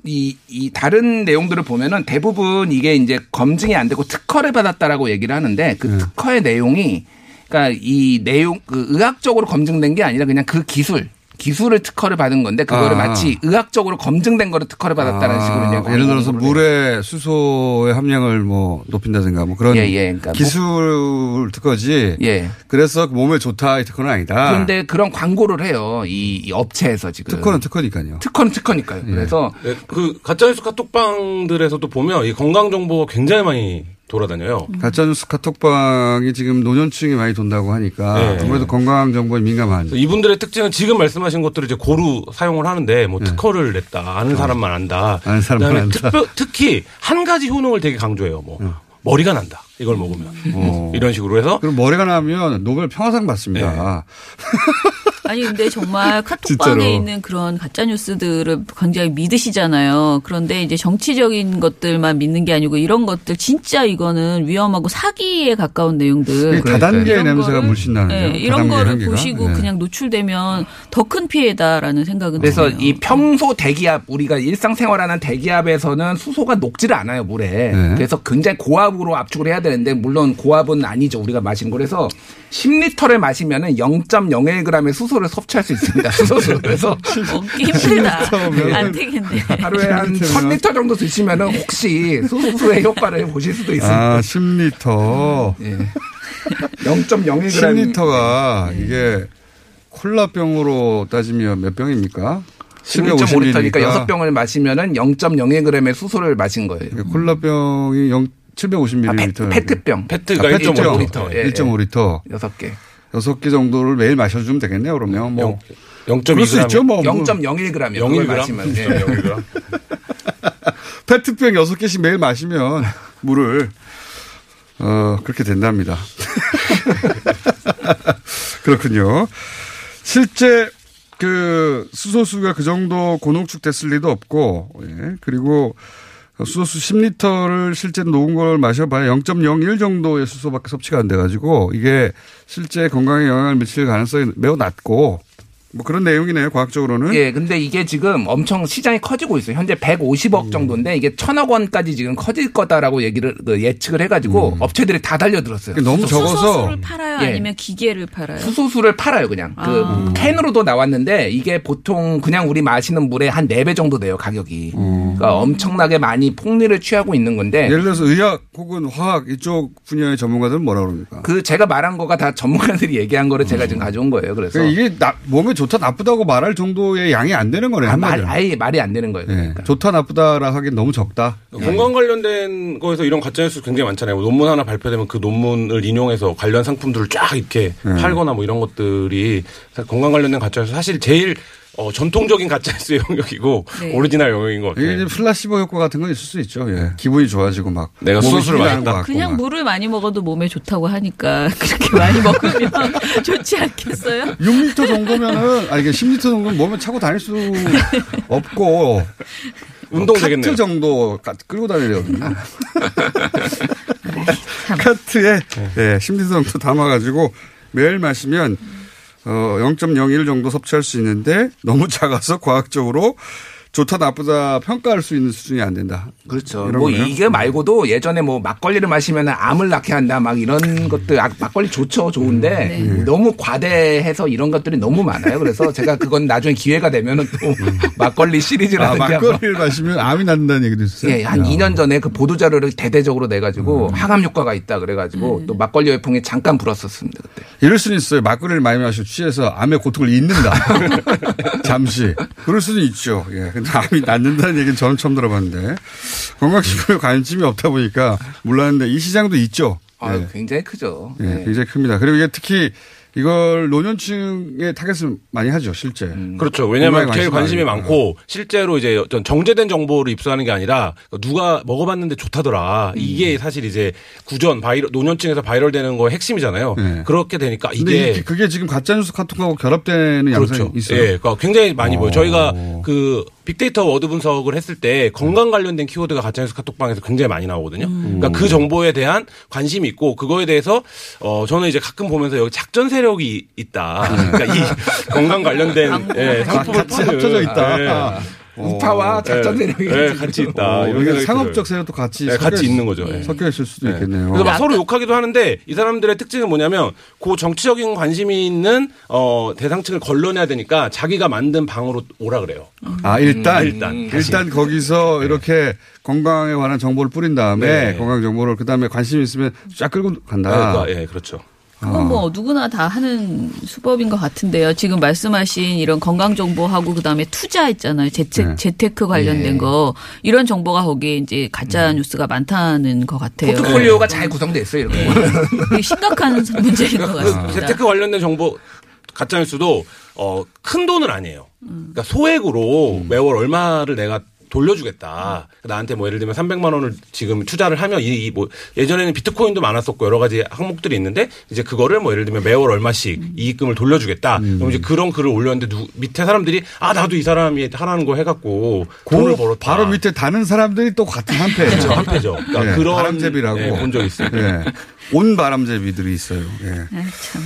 이, 이 다른 내용들을 보면은 대부분 이게 이제 검증이 안 되고 특허를 받았다라고 얘기를 하는데 그 예. 특허의 내용이 그러니까 이 내용 그 의학적으로 검증된 게 아니라 그냥 그 기술 기술을 특허를 받은 건데 그거를 아. 마치 의학적으로 검증된 거를 특허를 받았다는 아, 식으로 예를 들어서 물에 수소의 함량을 뭐 높인다든가 뭐 그런 예, 예. 그러니까 뭐- 기술 특허지. 예. 그래서 몸에 좋다 이 특허는 아니다. 그런데 그런 광고를 해요. 이, 이 업체에서 지금 특허는 특허니까요. 특허는 특허니까요. 그래서 네, 그 가짜뉴스 카톡방들에서도 보면 이 건강 정보가 굉장히 많이 돌아다녀요. 가짜뉴스 카톡방이 지금 노년층이 많이 돈다고 하니까 네. 아무래도 건강 정보에 민감한. 이분들의 특징은 지금 말씀하신 것들을 이제 고루 사용을 하는데 뭐 특허를 냈다 아는 사람만 안다. 네. 아는 사람만 안다. 특별, 특히 한 가지 효능을 되게 강조해요. 뭐 머리가 난다 이걸 먹으면 어. (laughs) 이런 식으로 해서 그럼 머리가 나면 노벨 평화상 받습니다. (laughs) 아니 근데 정말. (laughs) 카톡방에 있는 그런 가짜 뉴스들을 굉장히 믿으시잖아요. 그런데 이제 정치적인 것들만 믿는 게 아니고 이런 것들 진짜 이거는 위험하고 사기에 가까운 내용들. 이런 냄새가 거를, 물씬 나는데요. 네, 이런 다단계 거를 향기가. 보시고 네. 그냥 노출되면 더 큰 피해다라는 생각은 그래서 드네요. 이 평소 대기압 우리가 일상생활하는 대기압에서는 수소가 녹지를 않아요 물에. 네. 그래서 굉장히 고압으로 압축을 해야 되는데 물론 고압은 아니죠 우리가 마신 거라서 10리터를 마시면은 0.01g의 수소를 섭취할 수 있습니다. (laughs) 수소수. 그래서 먹기 힘들다. 10리터면 안 되겠네. 하루에 한 1000리터 정도 드시면은 혹시 수소수의 효과를 보실 수도 있습니다. 아, 10리터. 예. 0.01g 10리터가 이게 콜라병으로 따지면 몇 병입니까? 16.5리터니까 6병을 마시면은 0.01g의 수소를 마신 거예요. 콜라병이 0, 750ml. 아, 페- 페트병. 페트가 아, 페트병. 1.5리터. 예, 예. 1.5리터. 6개. 여섯 개 정도를 매일 마셔주면 되겠네요, 그러면. 뭐. 0.2g. 그럴 수 있죠, 뭐. 0.01g이요. 0.1g. 마시면. 예. 0.1g. (laughs) 페트병 여섯 개씩 매일 마시면 물을, 어, 그렇게 된답니다. (laughs) 그렇군요. 실제 그 수소수가 그 정도 고농축 됐을 리도 없고, 예. 그리고 수소수 10리터를 실제 녹은 걸 마셔봐야 0.01 정도의 수소밖에 섭취가 안 돼가지고 이게 실제 건강에 영향을 미칠 가능성이 매우 낮고 뭐 그런 내용이네요, 과학적으로는. 예, 근데 이게 지금 엄청 시장이 커지고 있어요. 현재 음. 150억 정도인데 이게 천억 원까지 지금 커질 거다라고 얘기를 그 예측을 해가지고 업체들이 다 달려들었어요. 음. 너무 적어서 수소수를 팔아요? 예. 아니면 기계를 팔아요? 수소수를 팔아요, 그냥. 그 아. 캔으로도 나왔는데 이게 보통 그냥 우리 마시는 물의 한 4배 정도 돼요, 가격이. 그러니까 엄청나게 많이 폭리를 취하고 있는 건데 음. 예를 들어서 의학 혹은 화학 이쪽 분야의 전문가들은 뭐라 그럽니까? 그 제가 말한 거가 다 전문가들이 얘기한 거를 제가 지금 가져온 거예요. 그래서 그러니까 이게 나- 몸에 좋다 나쁘다고 말할 정도의 양이 안 되는 거네요. 아, 말. 아예 말이 안 되는 거예요. 예. 그러니까. 좋다 나쁘다라 하긴 너무 적다. 건강 관련된 거에서 이런 가짜뉴스 굉장히 많잖아요. 뭐 논문 하나 발표되면 그 논문을 인용해서 관련 상품들을 쫙 이렇게 네. 팔거나 뭐 이런 것들이 건강 관련된 가짜뉴스 사실 제일 어, 전통적인 가짜뉴스의 영역이고 네. 오리지널 영역인 것 이게 같아요. 이제 플라시보 효과 같은 건 있을 수 있죠. 예. 기분이 좋아지고 막 내가. 것 같고 그냥 막. 물을 많이 먹어도 몸에 좋다고 하니까 (laughs) 그렇게 많이 먹으면 (laughs) 좋지 않겠어요? 6리터 정도면은 아 이게 10리터 정도는 몸에 차고 다닐 수 없고 (laughs) 운동 카트 되겠네요. 정도 가- 끌고 다니거든요. 카트에 예, 10리터 정도 담아가지고 매일 마시면 어, 0.01 정도 섭취할 수 있는데 너무 작아서 과학적으로 좋다 나쁘다 평가할 수 있는 수준이 안 된다. 그렇죠. 뭐 거예요? 이게 말고도 예전에 뭐 막걸리를 마시면 암을 낳게 한다 막 이런 것들 아, 막걸리 좋죠 좋은데 네. 너무 과대해서 이런 것들이 너무 많아요. 그래서 제가 그건 나중에 기회가 되면은 또 막걸리 아, 시리즈라든지 한번 막걸리를 마시면 암이 난다는 얘기도 있어요. 예, 한 야. 2년 전에 그 보도 자료를 대대적으로 내 가지고 음. 항암 효과가 있다 그래 가지고 또 막걸리 열풍에 잠깐 불었었습니다 그때. 이럴 수는 있어요. 막걸리를 많이 마시고 취해서 암의 고통을 잊는다. (laughs) (laughs) 잠시. 그럴 수는 있죠. 예. (laughs) 암이 낫는다는 얘기는 저는 처음 들어봤는데. 건강식품에 관심이 없다 보니까 몰랐는데 이 시장도 있죠. 아, 예. 굉장히 크죠. 예, 네. 굉장히 큽니다. 그리고 이게 특히 이걸 노년층에 타겟을 많이 하죠, 실제. 그렇죠. 왜냐하면 제일 관심이 많으니까. 많고 실제로 이제 어떤 정제된 정보를 입수하는 게 아니라 누가 먹어봤는데 좋다더라. 음. 이게 사실 이제 구전 바이럴 노년층에서 viral되는 거의 핵심이잖아요. 네. 그렇게 되니까 이게 그게 지금 가짜뉴스 카톡하고 결합되는 양상이 그렇죠. 있어요. 예, 그러니까 굉장히 많이 보여요. 저희가 오. 그 빅데이터 word 분석을 했을 때 건강 관련된 키워드가 가짜뉴스 카톡방에서 굉장히 많이 나오거든요. 그러니까 그 정보에 대한 관심이 있고 그거에 대해서 어 저는 이제 가끔 보면서 여기 작전 세력이 있다. 그러니까 이 (laughs) 건강 관련된 예, 상품을 같이 합쳐져 있다. 예. 우파와 작전 세력이 예, 같이 있다. 어, 이런 상업적. 세력도 같이 네, 섞여 같이 있- 있는 거죠. 예. 섞여 있을 수도 네. 있겠네요. 그래서 막 서로 욕하기도 하는데 이 사람들의 특징은 뭐냐면 그 정치적인 관심이 있는 어 대상층을 걸러내야 되니까 자기가 만든 방으로 오라 그래요. 아, 일단, 음, 일단, 일단. 거기서 이렇게 건강에 관한 정보를 뿌린 다음에 네. 건강 정보를 그 다음에 관심 있으면 쫙 끌고 간다. 그러니까, 예, 그렇죠. 그건 뭐 누구나 다 하는 수법인 것 같은데요. 지금 말씀하신 이런 건강 정보하고 그다음에 투자 있잖아요. 재택 네. 재테크 관련된 예. 거 이런 정보가 거기에 이제 가짜 뉴스가 많다는 것 같아요. 포트폴리오가 잘 구성돼 있어요. 이렇게. 되게 심각한 (laughs) 문제인 것 같습니다. 재테크 관련된 정보 가짜뉴스도 어, 큰 돈을 아니에요. 그러니까 소액으로 매월 얼마를 내가 돌려주겠다. 나한테 뭐 예를 들면 300만 원을 지금 투자를 하면 이 뭐 예전에는 비트코인도 많았었고 여러 가지 항목들이 있는데 이제 그거를 뭐 예를 들면 매월 얼마씩 이익금을 돌려주겠다. 그럼 이제 그런 글을 올렸는데 누, 밑에 사람들이 아 나도 이 사람이 하라는 거 해갖고 돈을 벌었다. 바로 밑에 다는 사람들이 또 같은 한패죠. 그렇죠. 한패죠. 그러니까 그런 바람잡이라고 네, 본적 있어요. 예. 온 바람잡이들이 있어요. 예. 아, 참.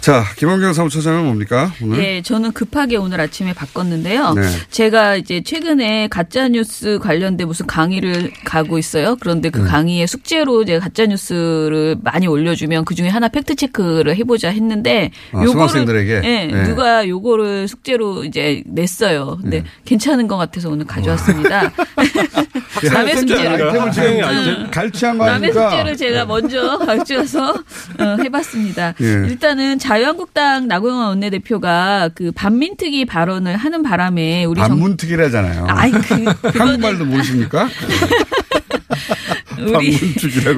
자, 김언경 사무처장은 뭡니까? 오늘? 예, 저는 급하게 오늘 아침에 바꿨는데요. 네. 제가 이제 최근에 가짜 뉴스 관련된 무슨 강의를 가고 있어요. 그런데 그 네. 강의에 숙제로 제가 가짜 뉴스를 많이 올려주면 그 중에 하나 팩트 체크를 해보자 했는데 아, 수강생들에게? 예, 네. 누가 요거를 숙제로 이제 냈어요. 근데 괜찮은 것 같아서 오늘 가져왔습니다. (laughs) 남의 숙제를 아이템을 지금 갈취한 거 남의? 숙제를 제가 먼저 (laughs) 가져와서 어, 해봤습니다. 예. 일단은 자유한국당 나경원 원내대표가 그 반민특위 발언을 하는 바람에 우리 정, 반문특위라잖아요. 아이, 그- 한국말도 모르십니까? (laughs) 우리.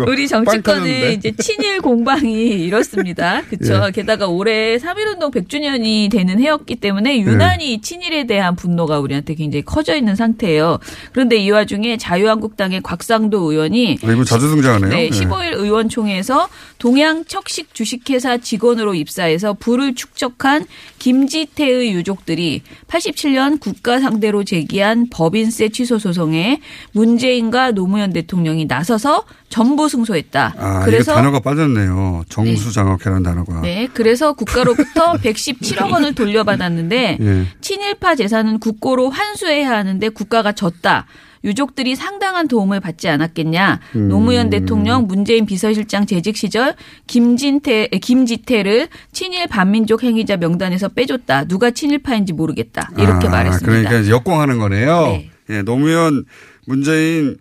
우리. 정치권의 이제 친일 공방이 (laughs) 이렇습니다. 그렇죠. 예. 게다가 올해 3.1운동 100주년이 되는 해였기 때문에 유난히 친일에 대한 분노가 우리한테 굉장히 커져 있는 상태예요. 그런데 이 와중에 자유한국당의 곽상도 의원이 아, 이분 자주 등장하네요. 네, 예. 15일 의원총회에서 동양 척식 주식회사 직원으로 입사해서 부를 축적한 김지태의 유족들이 87년 국가 상대로 제기한 법인세 취소 소송에 문재인과 노무현 대통령이 나서 서 전부 승소했다. 아, 그래서 단어가 빠졌네요. 정수장학회라는 단어가. 네, 그래서 국가로부터 (laughs) 117억 원을 돌려받았는데 예. 친일파 재산은 국고로 환수해야 하는데 국가가 졌다. 유족들이 상당한 도움을 받지 않았겠냐. 음. 노무현 대통령, 문재인 비서실장 재직 시절 김진태, 에, 김지태를 친일 반민족 행위자 명단에서 빼줬다. 누가 친일파인지 모르겠다. 이렇게 아, 말했습니다. 그러니까 역공하는 거네요. 네. 예, 노무현, 문재인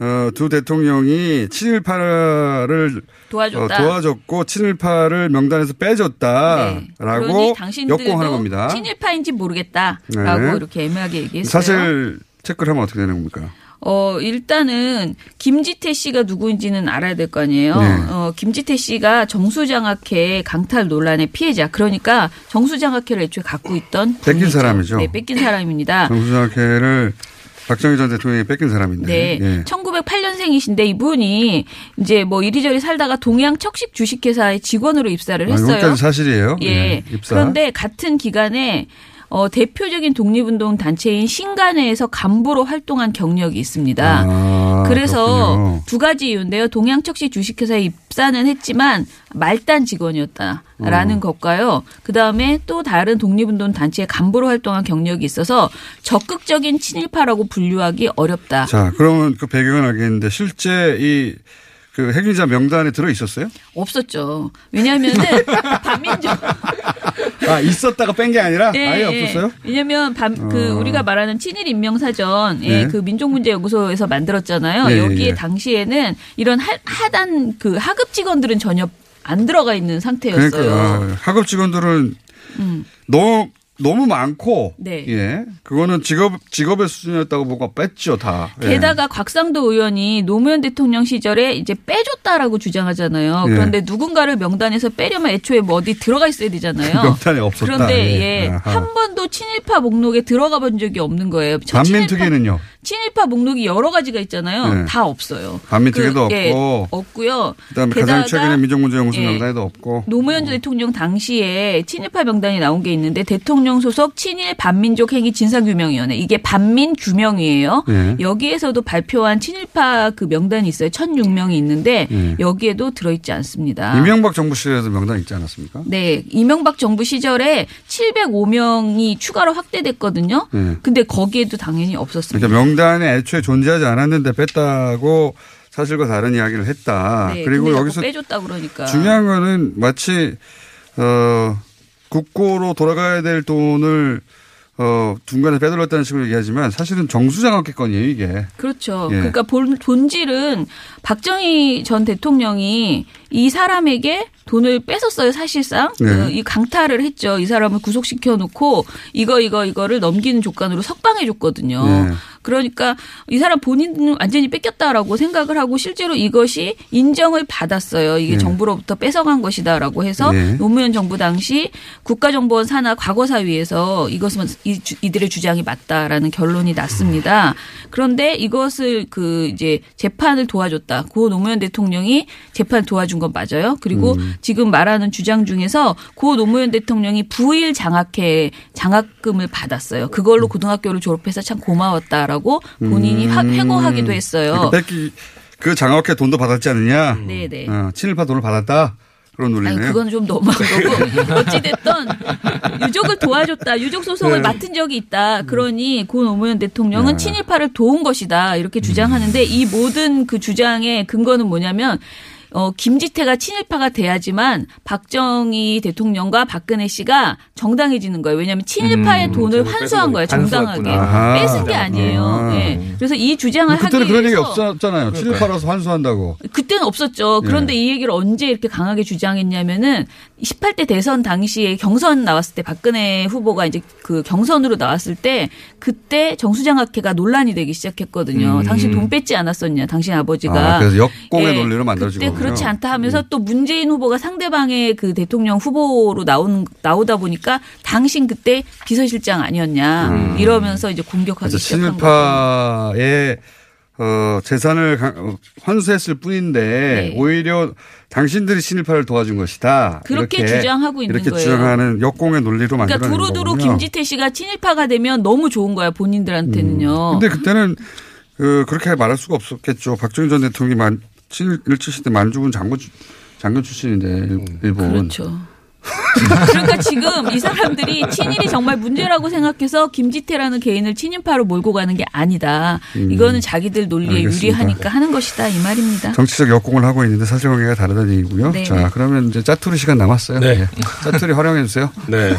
어, 두 대통령이 친일파를 도와줬다. 어, 도와줬고 친일파를 명단에서 네. 빼줬다라고 당신들도 역공하는 겁니다. 친일파인지 모르겠다라고 네. 이렇게 애매하게 얘기했어요. 사실 체크를 하면 어떻게 되는 겁니까? 어, 일단은 김지태 씨가 누구인지는 알아야 될 거 아니에요. 네. 어, 김지태 씨가 정수장학회 강탈 논란의 피해자. 그러니까 정수장학회를 애초에 갖고 있던 뺏긴 분이죠. 사람이죠. 네, 뺏긴 사람입니다. 정수장학회를 박정희 전 대통령이 뺏긴 사람인데. 네. 예. 1908년생이신데 이분이 이제 뭐 이리저리 살다가 동양 척식 주식회사의 직원으로 입사를 아, 했어요. 여기까지 사실이에요. 예. 예, 입사. 그런데 같은 기간에 어, 대표적인 독립운동 단체인 신간회에서 간부로 활동한 경력이 있습니다. 아, 그래서 그렇군요. 두 가지 이유인데요. 동양척식 주식회사에 입사는 했지만 말단 직원이었다라는 어. 것과요. 그 다음에 또 다른 독립운동 단체의 간부로 활동한 경력이 있어서 적극적인 친일파라고 분류하기 어렵다. 자, 그러면 그 배경은 알겠는데 실제 이 그 핵인자 명단에 들어 있었어요? 없었죠. 왜냐하면은 (laughs) 반민족 아, 있었다가 뺀 게 아니라 예, 아예 예. 없었어요? 왜냐면 밤, 그 어. 우리가 말하는 친일 인명 사전 네. 예, 그 민족문제연구소에서 만들었잖아요. 예, 예, 여기에 예. 당시에는 이런 하, 하단 그 하급 직원들은 전혀 안 들어가 있는 상태였어요. 그러니까 아, 하급 직원들은 음. 너무 너무 많고 네. 예 그거는 직업 직업의 수준이었다고 보고 뺐죠 다. 예. 게다가 곽상도 의원이 노무현 대통령 시절에 이제 빼줬다라고 주장하잖아요. 예. 그런데 누군가를 명단에서 빼려면 애초에 뭐 어디 들어가 있어야 되잖아요. (laughs) 명단에 없었다. 그런데 예. 예. 한 번도 친일파 목록에 들어가 본 적이 없는 거예요. 저 반민특위는요. 친일파 목록이 여러 가지가 있잖아요. 네. 다 없어요. 반민특위도 그, 예, 없고. 없고요. 그다음에 게다가 가장 최근에 민족문제연구소 예. 명단에도 없고. 노무현 대통령 당시에 친일파 명단이 나온 게 있는데 대통령 소속 친일 반민족 행위 진상규명위원회 이게 반민 규명이에요. 예. 여기에서도 발표한 친일파 그 명단이 있어요. 1,006명이 있는데 예. 여기에도 들어있지 않습니다. 이명박 정부 시절에도 명단 있지 않았습니까? 네, 이명박 정부 시절에 705명이 추가로 확대됐거든요. 예. 근데 거기에도 당연히 없었습니다. 그러니까 명단에 애초에 존재하지 않았는데 뺐다고 사실과 다른 이야기를 했다. 네, 그리고 여기서 빼줬다 그러니까. 중요한 거는 마치 어 국고로 돌아가야 될 돈을 어 중간에 빼돌렸다는 식으로 얘기하지만 사실은 정수장학회 건이에요 이게. 그렇죠. 예. 그러니까 본, 본질은 박정희 전 대통령이 이 사람에게 돈을 뺏었어요, 사실상. 네. 그, 이 강탈을 했죠. 이 사람을 구속시켜 놓고 이거 이거 이거를 넘기는 조건으로 석방해 줬거든요. 네. 그러니까 이 사람 본인은 완전히 뺏겼다라고 생각을 하고 실제로 이것이 인정을 받았어요. 이게 네. 정부로부터 뺏어간 것이다라고 해서 네. 노무현 정부 당시 국가정보원 산하 과거사위에서 이것은 이들의 주장이 맞다라는 결론이 났습니다. 그런데 이것을 그 이제 재판을 도와줬다. 고 노무현 대통령이 재판 도와준 건 맞아요. 그리고 음. 지금 말하는 주장 중에서 고 노무현 대통령이 부일 장학회 장학금을 받았어요. 그걸로 고등학교를 졸업해서 참 고마웠다라고 본인이 화- 회고하기도 했어요. 음. 그러니까 뺏기 그 장학회 돈도 받았지 않느냐? 네네. 어, 친일파 돈을 받았다. 그런 아니, 논리네요. 그건 좀 너무한 거고 (laughs) 어찌됐든 유족을 도와줬다 유족 소송을 네. 맡은 적이 있다 그러니 고 노무현 대통령은 네. 친일파를 도운 것이다 이렇게 주장하는데 이 모든 그 주장의 근거는 뭐냐면 어, 김지태가 친일파가 돼야지만 박정희 대통령과 박근혜 씨가 정당해지는 거예요. 왜냐하면 친일파의 음, 돈을 환수한 거예요. 정당하게. 뺏은 게. 아니에요. 아. 예. 그래서 이 주장을 그때는 그런 얘기 없었잖아요. 친일파라서 환수한다고. 그때는 없었죠. 그런데 예. 이 얘기를 언제 이렇게 강하게 주장했냐면은 18대 대선 당시에 경선 나왔을 때 박근혜 후보가 이제 그 경선으로 나왔을 때 그때 정수장학회가 논란이 되기 시작했거든요. 음. 당신 돈 뺏지 않았었냐, 당신 아버지가. 아, 그래서 역공의 예. 논리로 만들어진 그때. 그렇지 않다 하면서 또 문재인 후보가 상대방의 그 대통령 후보로 나오는 나오다 보니까 당신 그때 비서실장 아니었냐 음. 이러면서 이제 공격하기 시작한 거죠. 친일파의 어, 재산을 가- 어, 환수했을 뿐인데 네. 오히려 당신들이 친일파를 도와준 것이다. 그렇게 이렇게 주장하고 있는 이렇게 거예요. 주장하는 역공의 논리로 만들어낸 그러니까 두루두루. 김지태 씨가 친일파가 되면 너무 좋은 거야 본인들한테는요. 근데 그때는 그 그렇게 말할 수가 없었겠죠. 박정희 전 대통령이 만 친일 시대 만주군 장군 주- 장군 출신인데 일- 일본. 그렇죠. (laughs) 그러니까 지금 이 사람들이 친일이 정말 문제라고 생각해서 김지태라는 개인을 친일파로 몰고 가는 게 아니다. 음. 이거는 자기들 논리에 알겠습니다. 유리하니까 하는 것이다 이 말입니다. 정치적 역공을 하고 있는데 사실관계가 다르다는 얘기고요. 네. 자, 그러면 이제 짜투리 시간 남았어요. 네. 예. 짜투리 활용해 주세요. (laughs) 네.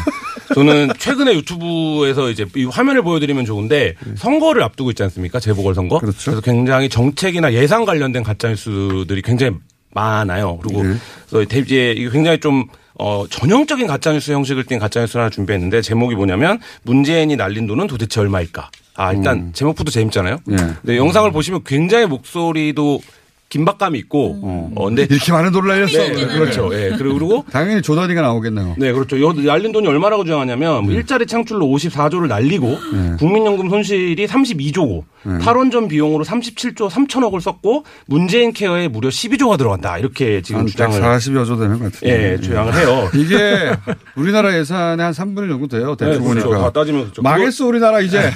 저는 최근에 유튜브에서 이제 이 화면을 보여드리면 좋은데 선거를 앞두고 있지 않습니까? 재보궐 선거. 그래서 굉장히 정책이나 예산 관련된 가짜 뉴스들이 굉장히 많아요. 그리고 그래서 이제 굉장히 좀 어, 전형적인 가짜뉴스 형식을 띈 가짜뉴스를 하나 준비했는데 제목이 뭐냐면 문재인이 날린 돈은 도대체 얼마일까? 아, 일단 제목부터 재밌잖아요. 예. 네, 영상을 보시면 굉장히 목소리도 긴박감이 있고, 어, 근데 이렇게 많은 돈을 날렸어. 네, 그렇죠. 예. 그리고 (laughs) 당연히 조단위가 나오겠네요. 네, 그렇죠. 여 날린 돈이 얼마라고 주장하냐면 뭐 일자리 창출로 54조를 날리고 국민연금 손실이 32조고 네. 탈원전 비용으로 37조 3천억을 썼고 문재인 케어에 무려 12조가 들어간다. 이렇게 지금 한 주장을 140여 조 되는 것 같은데. 예, 주장을 해요. (laughs) 이게 우리나라 예산의 한 3분의 1 정도 돼요. 네, 대충 그렇죠. 보니까. 다 따지면 그렇죠. 망했어 우리나라 이제.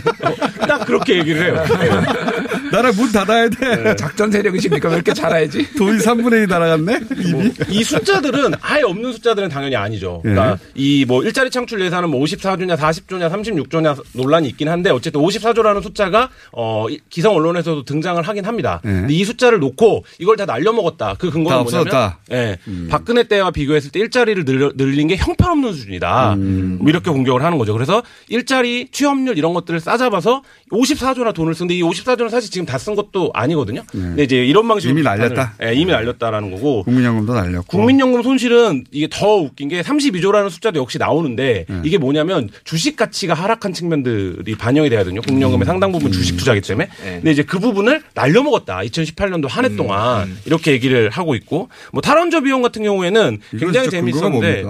(laughs) 딱 그렇게 얘기를 해요. 나라 문 닫아야 돼. 작전 세력이십니까? 왜 이렇게 잘해야지? 돈이 3분의 1이 날아갔네. 뭐, 이 숫자들은 아예 없는 숫자들은 당연히 아니죠. 그러니까 이 뭐 일자리 창출 예산은 뭐 54조냐 40조냐 36조냐 논란이 있긴 한데 어쨌든 54조라는 숫자가 어 이- 기성 언론에서도 등장을 하긴 합니다. 근데 이 숫자를 놓고 이걸 다 날려먹었다. 그 근거는 다 뭐냐면 없어졌다. 예. 박근혜 때와 비교했을 때 일자리를 늘려, 늘린 게 형편없는 수준이다. 뭐 이렇게 공격을 하는 거죠. 그래서 일자리 취업률 이런 것들을 싸잡아서 54조나 돈을 쓰는데 이 54조는 사실 지금 다 쓴 것도 아니거든요. 근데 이제 이런 방식으로 이미 날렸다. 예, 이미 날렸다라는 거고 국민연금도 날렸고. 국민연금 손실은 이게 더 웃긴 게 32조라는 숫자도 역시 나오는데 네. 이게 뭐냐면 주식 가치가 하락한 측면들이 반영이 돼야 되거든요. 국민연금의 상당 부분 주식 투자기 때문에. 근데 이제 그 부분을 날려먹었다. 2018년도 한 해 동안 이렇게 얘기를 하고 있고 뭐 탈원전 비용 같은 경우에는 굉장히 재밌었는데?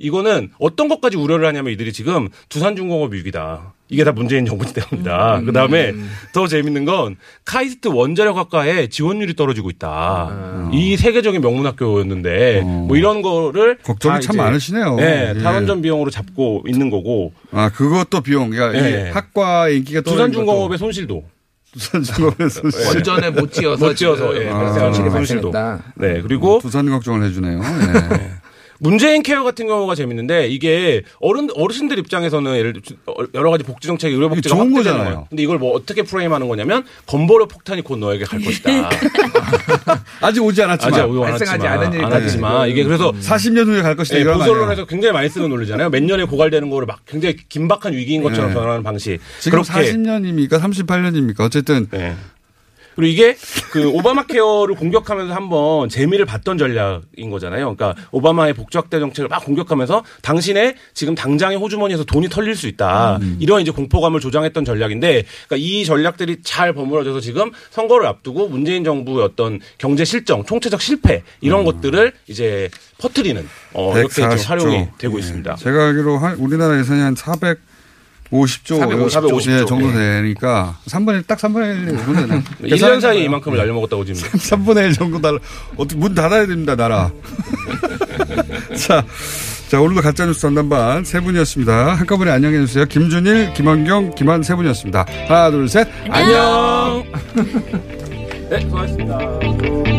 이거는 어떤 것까지 우려를 하냐면 이들이 지금 두산중공업 위기다. 이게 다 문재인 정부 때문이다. 그 다음에 더 재밌는 건 카이스트 원자력학과에 지원율이 떨어지고 있다. 이 세계적인 명문학교였는데 뭐 이런 거를 걱정이 다참 이제 많으시네요. 네, 예. 탈원전 비용으로 잡고 있는 거고. 아, 그것도 비용. 그러니까 예. 이 학과 인기가 두산중공업의 손실도. 두산중공업의 (laughs) 손실. 원전에 못 지어서 못 지어서 예, 아, 손실이. 발생했다. 네, 그리고 두산 걱정을 해주네요. 예. (laughs) 문재인 케어 같은 경우가 재밌는데 이게 어른 어르신들 입장에서는 예를 들어 여러 가지 복지 정책 의료 복지가 좋은 거잖아요. 거예요. 근데 이걸 뭐 어떻게 프레임하는 거냐면 건보료 폭탄이 곧 너에게 갈 것이다. (laughs) 아직 오지 않았지만. 아직 오지 발생하지 않았지만, 않은 안 일까지 했지만 이게 그래서 40년 후에 갈 것이다. 예, 이런 거 보수 아니에요. 언론에서 굉장히 많이 쓰는 논리잖아요. 몇 년에 고갈되는 거를 막 굉장히 긴박한 위기인 것처럼 네. 전하는 방식. 지금 그렇게 40년입니까? 38년입니까? 어쨌든 그리고 이게 그 오바마 케어를 공격하면서 한번 재미를 봤던 전략인 거잖아요. 그러니까 오바마의 복지 확대 정책을 막 공격하면서 당신의 지금 당장의 호주머니에서 돈이 털릴 수 있다. 음. 이런 이제 공포감을 조장했던 전략인데 그러니까 이 전략들이 잘 버무려져서 지금 선거를 앞두고 문재인 정부의 어떤 경제 실정, 총체적 실패 이런 것들을 이제 퍼뜨리는 어, 이렇게 좀 140조. 활용이 되고 예. 있습니다. 제가 알기로 한 우리나라 예산이 한 450조 450조. 예, 정도 되니까 3분의 1, 딱 3분의 1 정도 되나? 1년 (laughs) 사이에 이만큼을 날려먹었다고 지금 3 분의 1 정도 달라. 어떻게 문 닫아야 됩니다, 나라. (laughs) 자, 자, 오늘도 가짜뉴스 전담반 세 분이었습니다. 한꺼번에 안녕해주세요. 김준일, 김한경, 김한 세 분이었습니다. 하나, 둘, 셋. 안녕! 네, 수고하셨습니다.